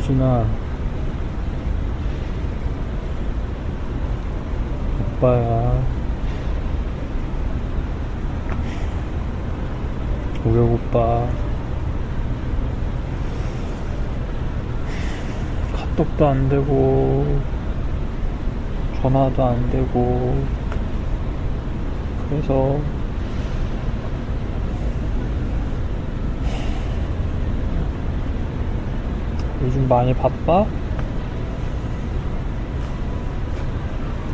수진아 오빠야 우혁 오빠 카톡도 안 되고 전화도 안 되고 그래서 요즘 많이 바빠?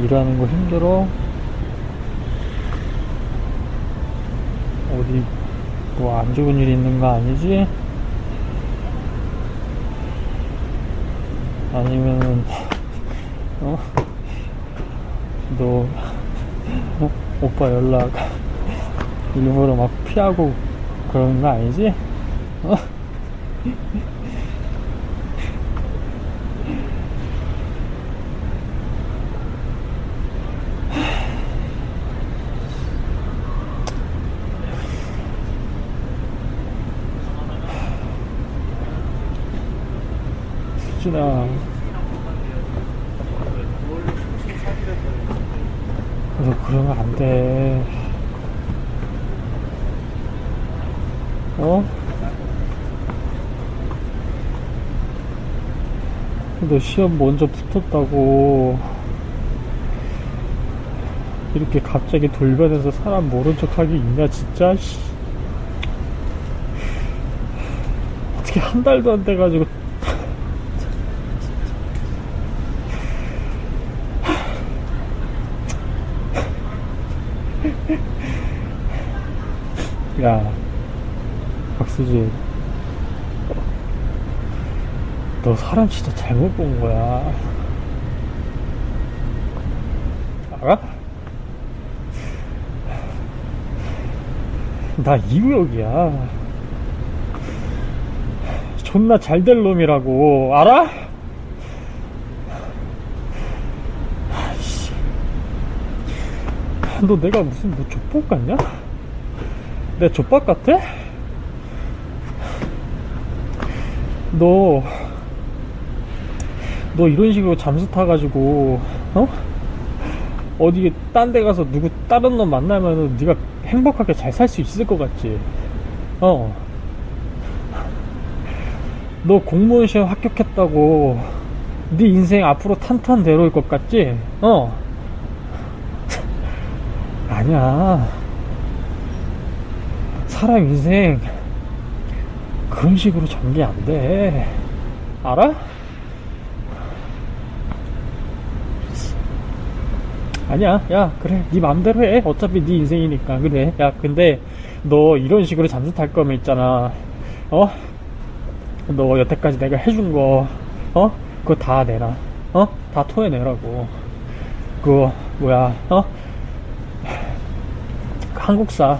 일하는 거 힘들어? 어디 뭐 안 좋은 일 있는 거 아니지? 아니면은 어? 너 어? 오빠 연락 일부러 막 피하고 그러는 거 아니지? 어? 수진아 너 그러면 안돼 어? 너 시험 먼저 붙었다고 이렇게 갑자기 돌변해서 사람 모른 척 하기 있냐 진짜 씨. 어떻게 한 달도 안 돼가지고 야, 박수진. 너 사람 진짜 잘못 본 거야. 알아? 나 이구역이야. 존나 잘 될 놈이라고. 알아? 너 내가 무슨 뭐 족복 같냐? 내 족박 같아? 너, 너 이런 식으로 잠수 타가지고, 어? 어디 딴 데 가서 누구 다른 놈 만나면은 네가 행복하게 잘 살 수 있을 것 같지? 어. 너 공무원 시험 합격했다고 네 인생 앞으로 탄탄대로일 것 같지? 어. 아니야. 사람 인생 그런 식으로 전개 안 돼. 알아? 아니야. 야, 그래. 네 맘대로 해. 어차피 네 인생이니까. 그래. 야, 근데 너 이런 식으로 잠수 탈 거면 있잖아. 어? 너 여태까지 내가 해준 거, 어? 그거 다 내라. 어? 다 토해내라고. 그거, 뭐야, 어? 한국사,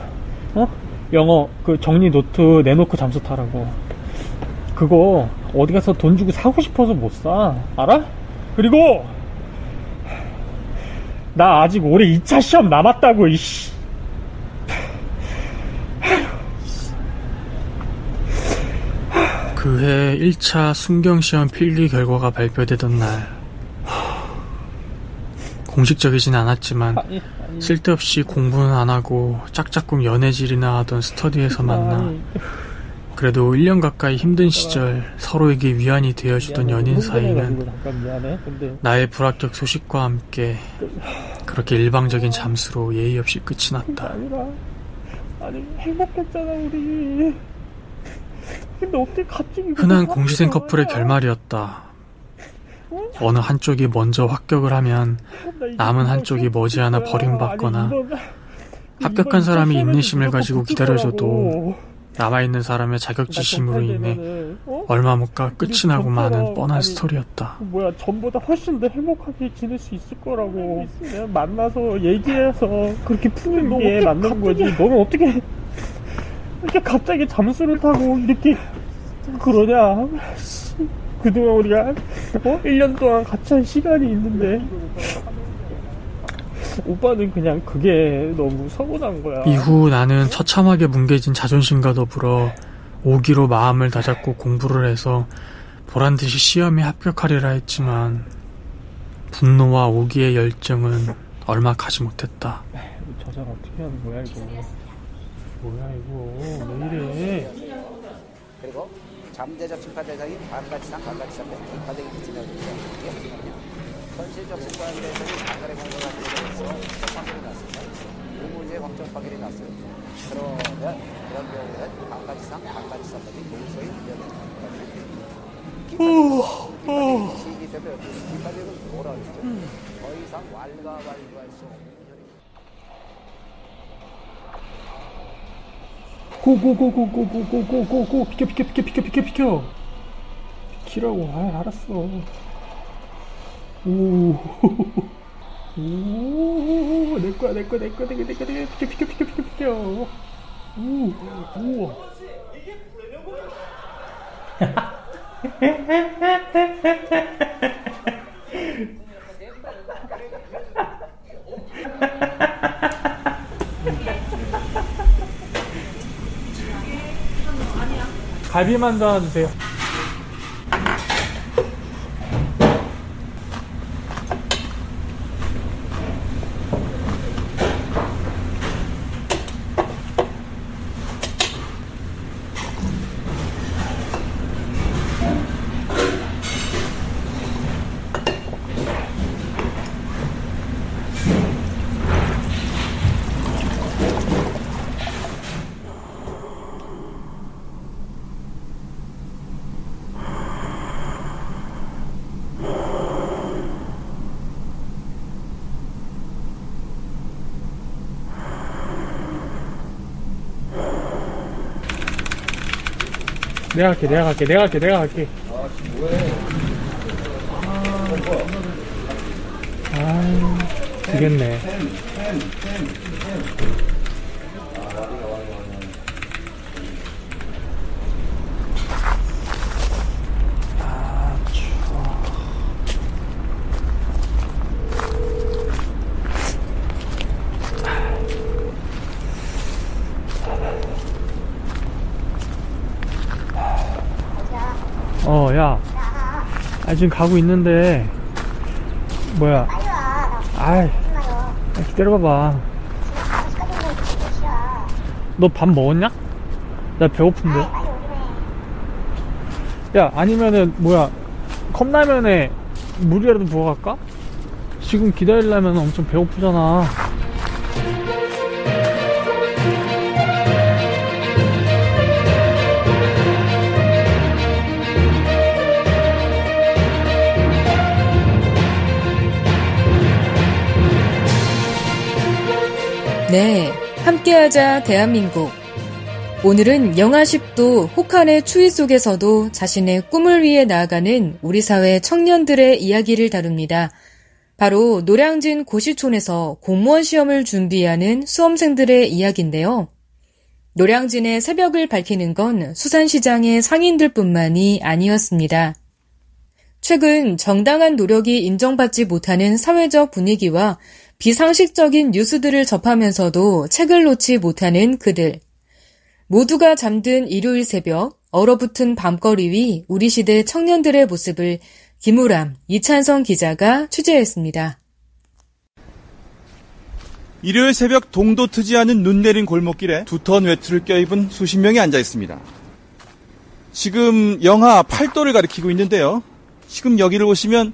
어? 영어 그 정리 노트 내놓고 잠수 타라고. 그거 어디 가서 돈 주고 사고 싶어서 못 사. 알아? 그리고 나 아직 올해 2차 시험 남았다고 이씨. 그해 1차 순경시험 필기 결과가 발표되던 날 공식적이진 않았지만 아니, 아니, 쓸데없이 공부는 안 하고 짝짝꿍 연애질이나 하던 스터디에서 만나 그래도 1년 가까이 힘든 시절 서로에게 위안이 되어주던. 연인 흥분해가지고 사이는 나의 불합격 소식과 함께 그렇게 일방적인 잠수로 예의 없이 끝이 났다. 흔한 공시생 커플의? 결말이었다. 어느 한쪽이 먼저 합격을 하면 남은 한쪽이 머지않아. 버림받거나 합격한 사람이 인내심을 가지고 기다려줘도. 남아있는 사람의 나 자격지심으로 인해 어? 얼마 못 가 끝이 나고 마는 뻔한 스토리였다. 그 뭐야 전보다 훨씬 더 행복하게 지낼 수 있을 거라고 만나서 얘기해서 그렇게 푸는 게 맞는 거지 너는 어떻게 이렇게 갑자기 잠수를 타고 이렇게 그러냐 씨, 그동안 우리가 어? 1년 동안 같이 한 시간이 있는데 오빠는 그냥 그게 너무 서운한 거야 이후 나는 처참하게 뭉개진 자존심과 더불어 오기로 마음을 다잡고 공부를 해서 보란 듯이 시험에 합격하리라 했지만 분노와 오기의 열정은 얼마 가지 못했다. 저장 어떻게 하는 거야 이거? 뭐야 이거 왜 이래? 그리고 잠재적 심판 대상이 반가지상 반가지상 반대기 지정되죠. 현실적 심판 대상이 반갈의 공고가 되면서 판결이 났습니다. 무무죄 확정 판결이 났어요. 그러면 이런 경우에는 반가지상 반가지상까지 동서히 이어집니다. 시기 때문에 기판적은 뭐라 그랬죠? 더 이상 왈가왈부할 수 없는 현입니다. 고고고고고고고고고고 비켜 비켜 비켜 비켜 비켜 비켜 비키라고 아 알았어 오오내 거야 내 거야 내 거야 내 거야 내 거야 내 거야 비켜 비켜 비켜 비켜 비켜 오 우와 갈비만두 하나 주세요 내가 갈게 내가 갈게 내가 갈게 내가 갈게. 아 되겠네 야. 아, 지금 가고 있는데. 뭐야. 아이. 기다려봐봐. 너 밥 먹었냐? 나 배고픈데. 야, 아니면은, 뭐야. 컵라면에 물이라도 부어갈까? 지금 기다리려면 엄청 배고프잖아. 네, 함께하자 대한민국. 오늘은 영하 10도 혹한의 추위 속에서도 자신의 꿈을 위해 나아가는 우리 사회 청년들의 이야기를 다룹니다. 바로 노량진 고시촌에서 공무원 시험을 준비하는 수험생들의 이야기인데요. 노량진의 새벽을 밝히는 건 수산시장의 상인들뿐만이 아니었습니다. 최근 정당한 노력이 인정받지 못하는 사회적 분위기와 비상식적인 뉴스들을 접하면서도 책을 놓지 못하는 그들. 모두가 잠든 일요일 새벽, 얼어붙은 밤거리 위 우리 시대 청년들의 모습을 김우람, 이찬성 기자가 취재했습니다. 일요일 새벽 동도 트지 않은 눈 내린 골목길에 두터운 외투를 껴입은 수십 명이 앉아 있습니다. 지금 영하 8도를 가리키고 있는데요. 지금 여기를 보시면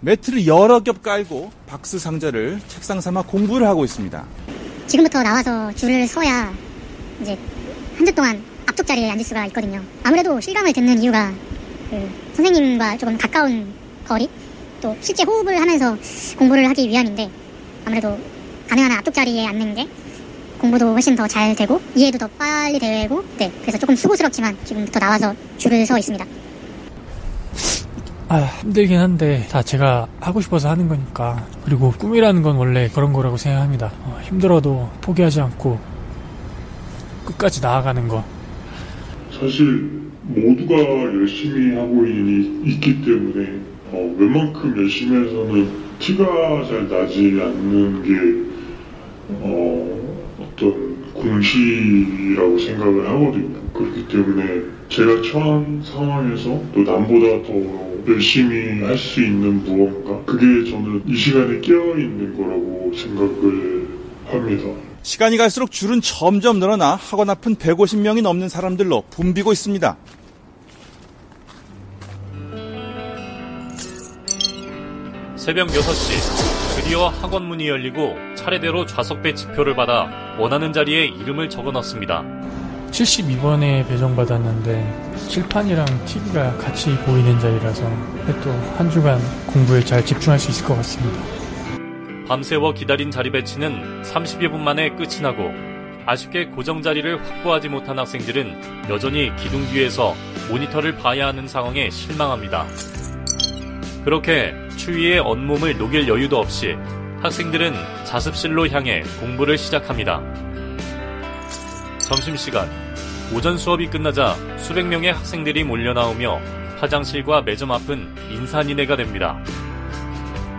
매트를 여러 겹 깔고 박스 상자를 책상 삼아 공부를 하고 있습니다. 지금부터 나와서 줄을 서야 이제 한 주 동안 앞쪽 자리에 앉을 수가 있거든요. 아무래도 실감을 듣는 이유가 그 선생님과 조금 가까운 거리 또 실제 호흡을 하면서 공부를 하기 위함인데 아무래도 가능한 한 앞쪽 자리에 앉는 게 공부도 훨씬 더 잘 되고 이해도 더 빨리 되고 네 그래서 조금 수고스럽지만 지금부터 나와서 줄을 서 있습니다. 아, 힘들긴 한데 다 제가 하고 싶어서 하는 거니까 그리고 꿈이라는 건 원래 그런 거라고 생각합니다. 어, 힘들어도 포기하지 않고 끝까지 나아가는 거. 사실 모두가 열심히 하고 있, 있기 때문에 어, 웬만큼 열심히 해서는 티가 잘 나지 않는 게 어, 어떤 공시라고 생각을 하거든요. 그렇기 때문에 제가 처한 상황에서 또 남보다 더 열심히 할 수 있는 무언가 그게 저는 이 시간에 깨어있는 거라고 생각을 합니다. 시간이 갈수록 줄은 점점 늘어나 학원 앞은 150명이 넘는 사람들로 붐비고 있습니다. 새벽 6시 드디어 학원 문이 열리고 차례대로 좌석배 지표를 받아 원하는 자리에 이름을 적어 넣습니다. 72번에 배정받았는데 칠판이랑 TV가 같이 보이는 자리라서 또 한 주간 공부에 잘 집중할 수 있을 것 같습니다. 밤새워 기다린 자리 배치는 30여 분 만에 끝이 나고 아쉽게 고정 자리를 확보하지 못한 학생들은 여전히 기둥 뒤에서 모니터를 봐야 하는 상황에 실망합니다. 그렇게 추위에 온몸을 녹일 여유도 없이 학생들은 자습실로 향해 공부를 시작합니다. 점심시간, 오전 수업이 끝나자 수백 명의 학생들이 몰려 나오며 화장실과 매점 앞은 인산인해가 됩니다.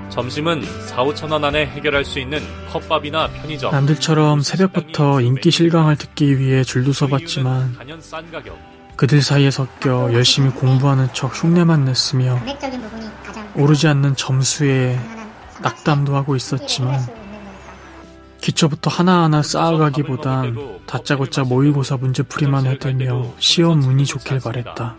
점심은 4, 5천 원 안에 해결할 수 있는 컵밥이나 편의점. 남들처럼 새벽부터 인기 실강을 듣기 위해 줄도 서봤지만. 그들 사이에 섞여 열심히 공부하는 척 흉내만 냈으며 오르지 않는 점수에 낙담도 하고 있었지만 기초부터 하나하나 쌓아가기보단 다짜고짜 모의고사 문제풀이만 해대며 시험 운이 좋길 바랬다.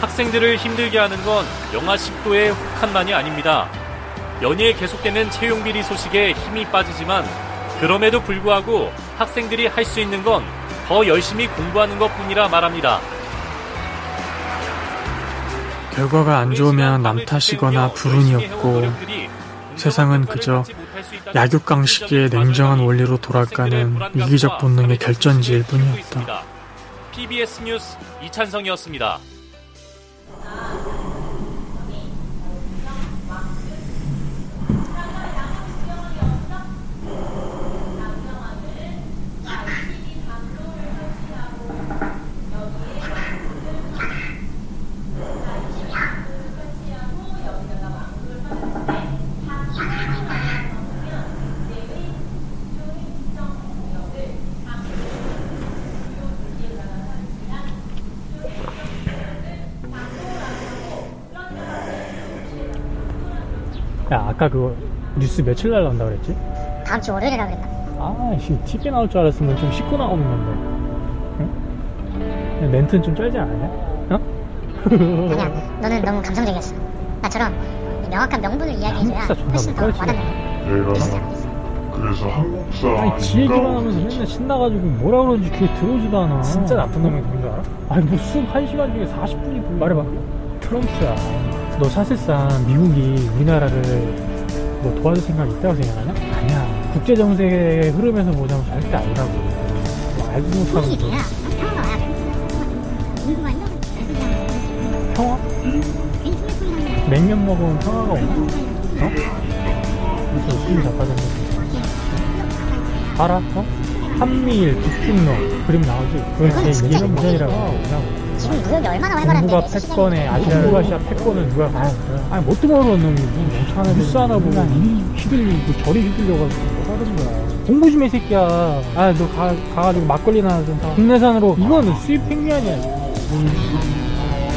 학생들을 힘들게 하는 건 영하 10도의 혹한만이 아닙니다. 연이에 계속되는 채용 비리 소식에 힘이 빠지지만 그럼에도 불구하고 학생들이 할 수 있는 건 더 열심히 공부하는 것 뿐이라 말합니다. 결과가 안 좋으면 남 탓이거나 불운이었고 세상은 그저 약육강식의 냉정한 원리로 돌아가는 이기적 본능의 결전지일 뿐이었다. PBS 뉴스 이찬성이었습니다. 야 아까 그거 뉴스 며칠 날 나온다 그랬지? 다음 주 월요일이라 그랬나? 아씨 TV 나올 줄 알았으면 좀 씻고 나오는 건데 응? 멘트는 좀 쩔지 않았냐? 어? 아니야 너는 너무 감성적이었어 나처럼 이 명확한 명분을 이야기해줘야 훨씬 더. 와닿는 내가 그래서 한국사 아니 지 얘기만 하면서 맨날 신나가지고 뭐라 그러는지 귀에 들어오지도 않아 진짜 나쁜 놈이 누군 줄 알아? 아니 뭐 수업 1시간 중에 40분이 말해봐 트럼프야 너 사실상 미국이 우리나라를 뭐 도와줄 생각 있다고 생각하냐? 아니야 국제 정세의 흐름에서 보자면 절대 아니라고 뭐 이런 거 평화? 냉면 먹으면 평화가 오나? 어? 무슨 웃음이 자빠졌네 알아? 어? 한미일 북중러 그림 나오지? 그건 제 이해는 무전이라고 하고 지금 무역이 얼마나 활발한데 시간이 패권에 아시아 중국아시아 패권을 누가 가? 아니 뭐 뜨거운 놈이 무슨 뉴스 하나 보고 이 휘둘리고 저리 휘둘려가지고 뭐 하는 거야? 공부 좀 해 새끼야. 아 너 가, 가가지고 막걸리나 좀 사. 국내산으로. 이거는 수입 행위 아니야.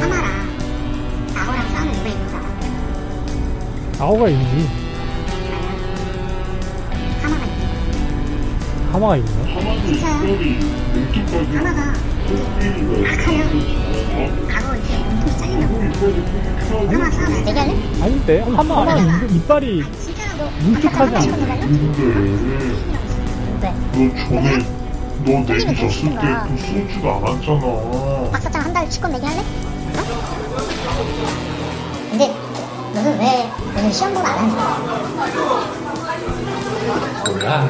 하마랑 나호랑 싸우는 누가 줄 알아? 아오가 이기지 하마가 이기는 하마가 이기 이렇게 잘린다고 하마 싸우면 내기할래? 아닌데 하마 하마가. 이- 이빨이 뭉툭하지 않아? 왜? 너 전에 너 내기 졌을 때 거야. 또 쏘지도 않았잖아 박사장 한 달 치권 내기 할래? 어? 근데 너는 왜 오늘 시험 보고 안 하는 거야?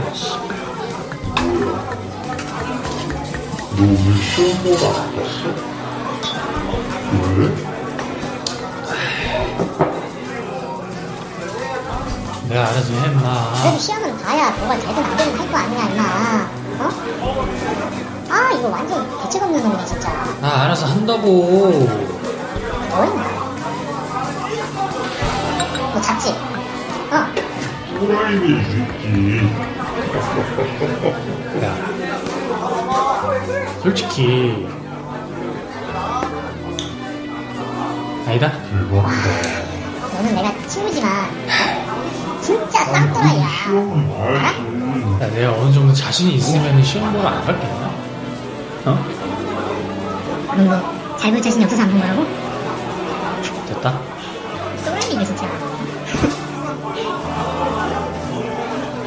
너 오늘 시험 보고 안 봤어? 왜? 내가 알아서 해, 임마. 그래도 시험은 봐야 뭐가 되든 안 되든 할 거 아니야 임마 어? 아 이거 완전 대책 없는 놈이네 진짜 나 알아서 한다고. 뭐 임마 너 잤지? 어? 또라이네 이 새끼 야, 솔직히 아니다. 너는 내가 친구지만 진짜 쌍또라이야. 야, 내가 어느 정도 자신이 있으면 시험 보러 안 갔겠나? 어? 너잘 볼 자신이 없어서 안 본 거라고? 됐다. 또라이네 진짜.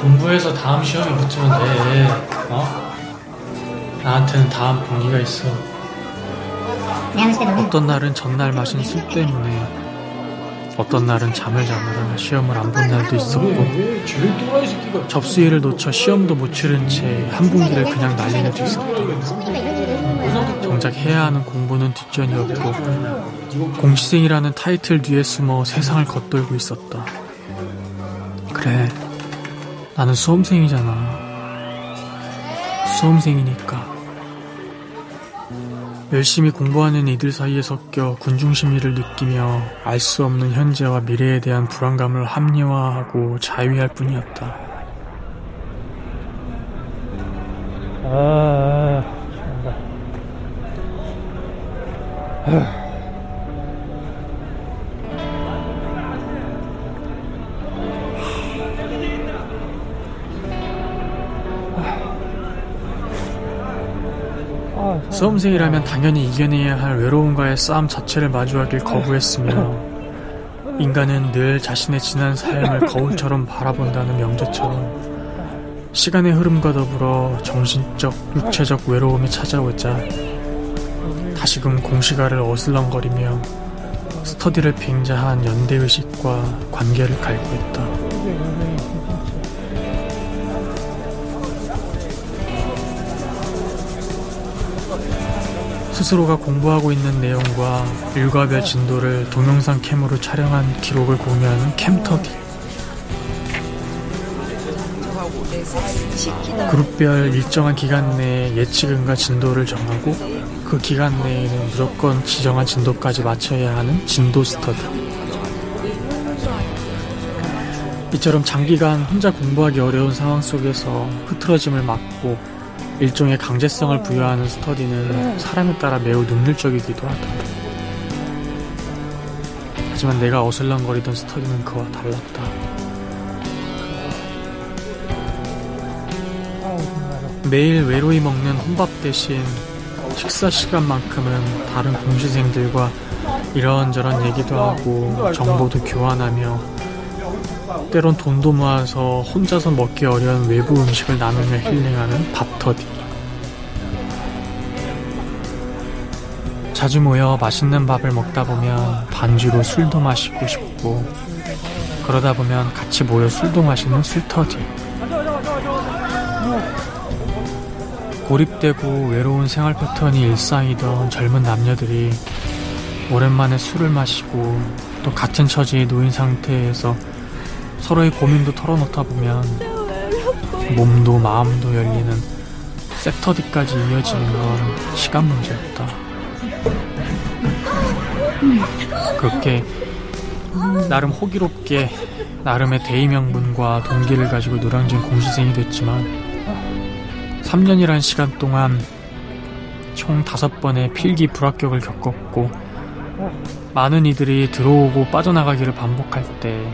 공부해서 다음 시험에 붙으면 돼. 어? 나한테는 다음 봉기가 있어. 어떤 날은 전날 마신 술 때문에 어떤 날은 잠을 자느라 시험을 안 본 날도 있었고 접수일을 놓쳐 시험도 못 치른 채 한 분기를 그냥 날린 애도 있었다. 정작 해야 하는 공부는 뒷전이었고 공시생이라는 타이틀 뒤에 숨어 세상을 겉돌고 있었다. 그래, 나는 수험생이잖아. 수험생이니까. 열심히 공부하는 이들 사이에 섞여 군중심리를 느끼며 알 수 없는 현재와 미래에 대한 불안감을 합리화하고 자위할 뿐이었다. 아, 수험생이라면 당연히 이겨내야 할 외로움과의 싸움 자체를 마주하길 거부했으며 인간은 늘 자신의 지난 삶을 거울처럼 바라본다는 명제처럼 시간의 흐름과 더불어 정신적, 육체적 외로움이 찾아오자 다시금 공시가를 어슬렁거리며 스터디를 빙자한 연대의식과 관계를 갈구했다. 스스로가 공부하고 있는 내용과 일과별 진도를 동영상 캠으로 촬영한 기록을 공유하는 캠터디. 그룹별 일정한 기간 내에 예치근과 진도를 정하고 그 기간 내에는 무조건 지정한 진도까지 맞춰야 하는 진도 스터디. 이처럼 장기간 혼자 공부하기 어려운 상황 속에서 흐트러짐을 막고 일종의 강제성을 부여하는 스터디는 사람에 따라 매우 능률적이기도 하다. 하지만 내가 어슬렁거리던 스터디는 그와 달랐다. 매일 외로이 먹는 혼밥 대신 식사 시간만큼은 다른 공시생들과 이런저런 얘기도 하고 정보도 교환하며 때론 돈도 모아서 혼자서 먹기 어려운 외부 음식을 나누며 힐링하는 밥터디. 자주 모여 맛있는 밥을 먹다 보면 반주로 술도 마시고 싶고 그러다 보면 같이 모여 술도 마시는 술터디. 고립되고 외로운 생활 패턴이 일상이던 젊은 남녀들이 오랜만에 술을 마시고 또 같은 처지에 놓인 상태에서 서로의 고민도 털어놓다 보면 몸도 마음도 열리는 섹터디까지 이어지는 건 시간 문제였다. 그렇게 나름 호기롭게 나름의 대의 명분과 동기를 가지고 노량진 공시생이 됐지만 3년이란 시간 동안 총 5번의 필기 불합격을 겪었고 많은 이들이 들어오고 빠져나가기를 반복할 때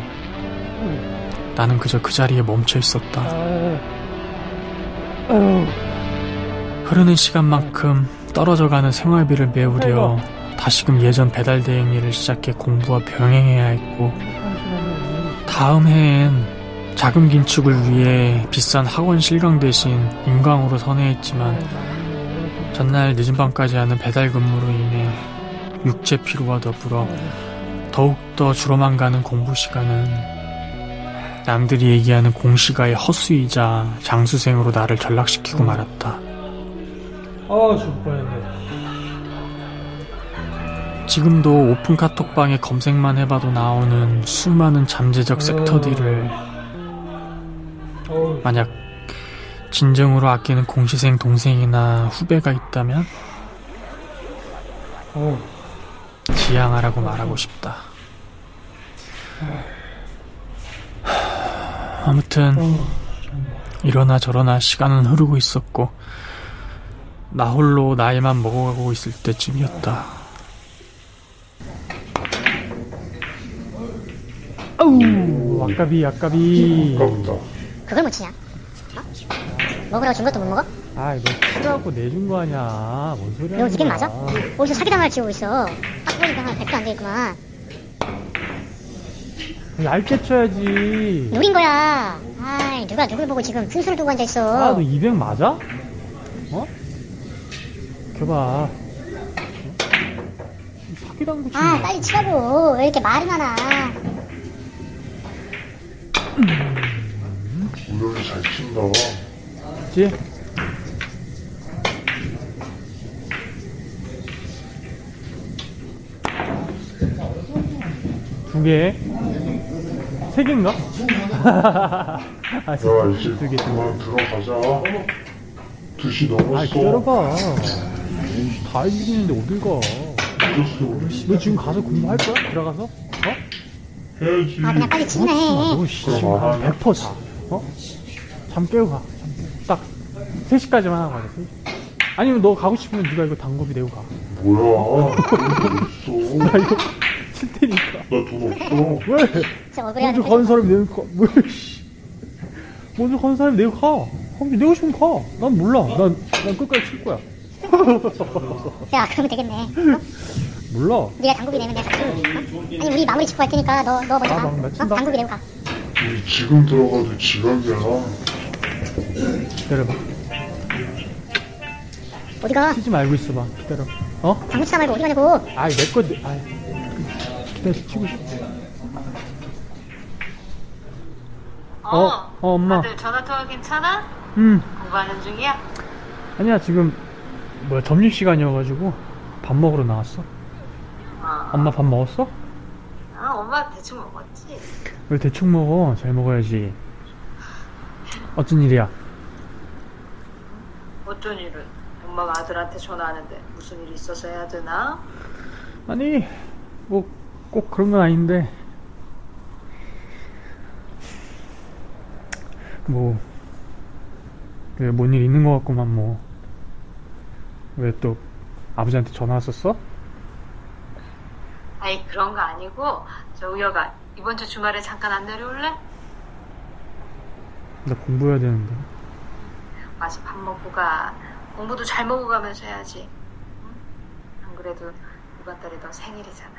나는 그저 그 자리에 멈춰 있었다. 흐르는 시간만큼 떨어져가는 생활비를 메우려 다시금 예전 배달 대행 일을 시작해 공부와 병행해야 했고 다음 해엔 자금 긴축을 위해 비싼 학원 실강 대신 인강으로 선회했지만 전날 늦은 밤까지 하는 배달 근무로 인해 육체 피로와 더불어 더욱더 줄어만 가는 공부 시간은 남들이 얘기하는 공시가의 허수이자 장수생으로 나를 전락시키고 말았다. 아, 죽을 뻔했네. 지금도 오픈 카톡방에 검색만 해봐도 나오는 수많은 잠재적 섹터들을 어우, 만약 진정으로 아끼는 공시생 동생이나 후배가 있다면 어우. 지양하라고 말하고 싶다. 아무튼 이러나 저러나 시간은 흐르고 있었고 나 홀로 나이만 먹어가고 있을 때쯤이었다. 아우 아까비 아까비 아깝다. 그걸 못 치냐? 어? 먹으라고 준 것도 못 먹어? 아이 너 치라고 내준 거 아니야 뭔 소리 너 이게 맞아? 어디서 사기 당할 지우고 있어 딱 보니까 한 100도 안 되겠구만 얇게 쳐야지 노린 거야 아이 누가 누굴 보고 지금 순수를 두고 앉아있어 아 너 200 맞아? 어? 켜봐 어? 사기당구 치는 아 빨리 치라고 왜 이렇게 말이 많아 우영이 잘 친다. 그치? 두 개? 세 개인가? 아, 야, 이제 두 개, 두 개. 그만 들어가자. 2시 아, 넘었어. 기다려봐. 다 이기는데 어딜 가? 늦었어. 너 지금 가서 공부할 거야? 들어가서? 어? 해야지. 아 그냥 빨리 치기나 너해 씨, 그럼 지금 아, 한100% 자. 어? 잠 깨고 가. 딱 3시까지만 하고 가자. 3시. 아니면 너 가고 싶으면 네가 이거 당구비 내고 가. 뭐야. 돈 나. 이거 칠 테니까. 나돈 없어. 왜? 억울해하는 먼저 가는 사람이 내고 가. 왜, 씨. 먼저 가는 사람이 내고 가. 그럼 내고 싶으면 가. 난 몰라. 난, 난 끝까지 칠 거야. 야 그러면 되겠네 어? 몰라. 네가 당구비 내면 내가 같이 어? 아니 우리 마무리 짚고 할 테니까 너, 너 먼저 아, 가 막, 나 어? 친다. 당구비 내고 가 우리 지금 들어가도 지각이야. 기다려봐. 어디 가 치지 말고 있어봐. 기다려. 어? 당구 치다 말고 어디 가냐고 아이, 내 거, 내- 아이. 기다려, 치고 있어. 어, 어, 엄마. 아들 전화 통화 괜찮아? 음. 공부하는 중이야? 아니야, 지금, 뭐야, 점심시간이어가지고, 밥 먹으러 나왔어. 어. 엄마 밥 먹었어? 아, 엄마 대충 먹었지. 왜 대충 먹어? 잘 먹어야지. 어쩐 일이야? 어쩐 일은? 엄마가 아들한테 전화하는데 무슨 일 있어서 해야 되나? 아니, 뭐, 꼭 그런 건 아닌데. 뭐, 왜, 뭔 일 있는 것 같구만, 뭐. 왜 또, 아버지한테 전화 왔었어? 아이 그런 거 아니고 저 우여가 이번 주 주말에 잠깐 안 내려올래? 나 공부해야 되는데. 와서 밥 먹고 가. 공부도 잘 먹어가면서 해야지. 응? 안 그래도 이번 달에 너 생일이잖아.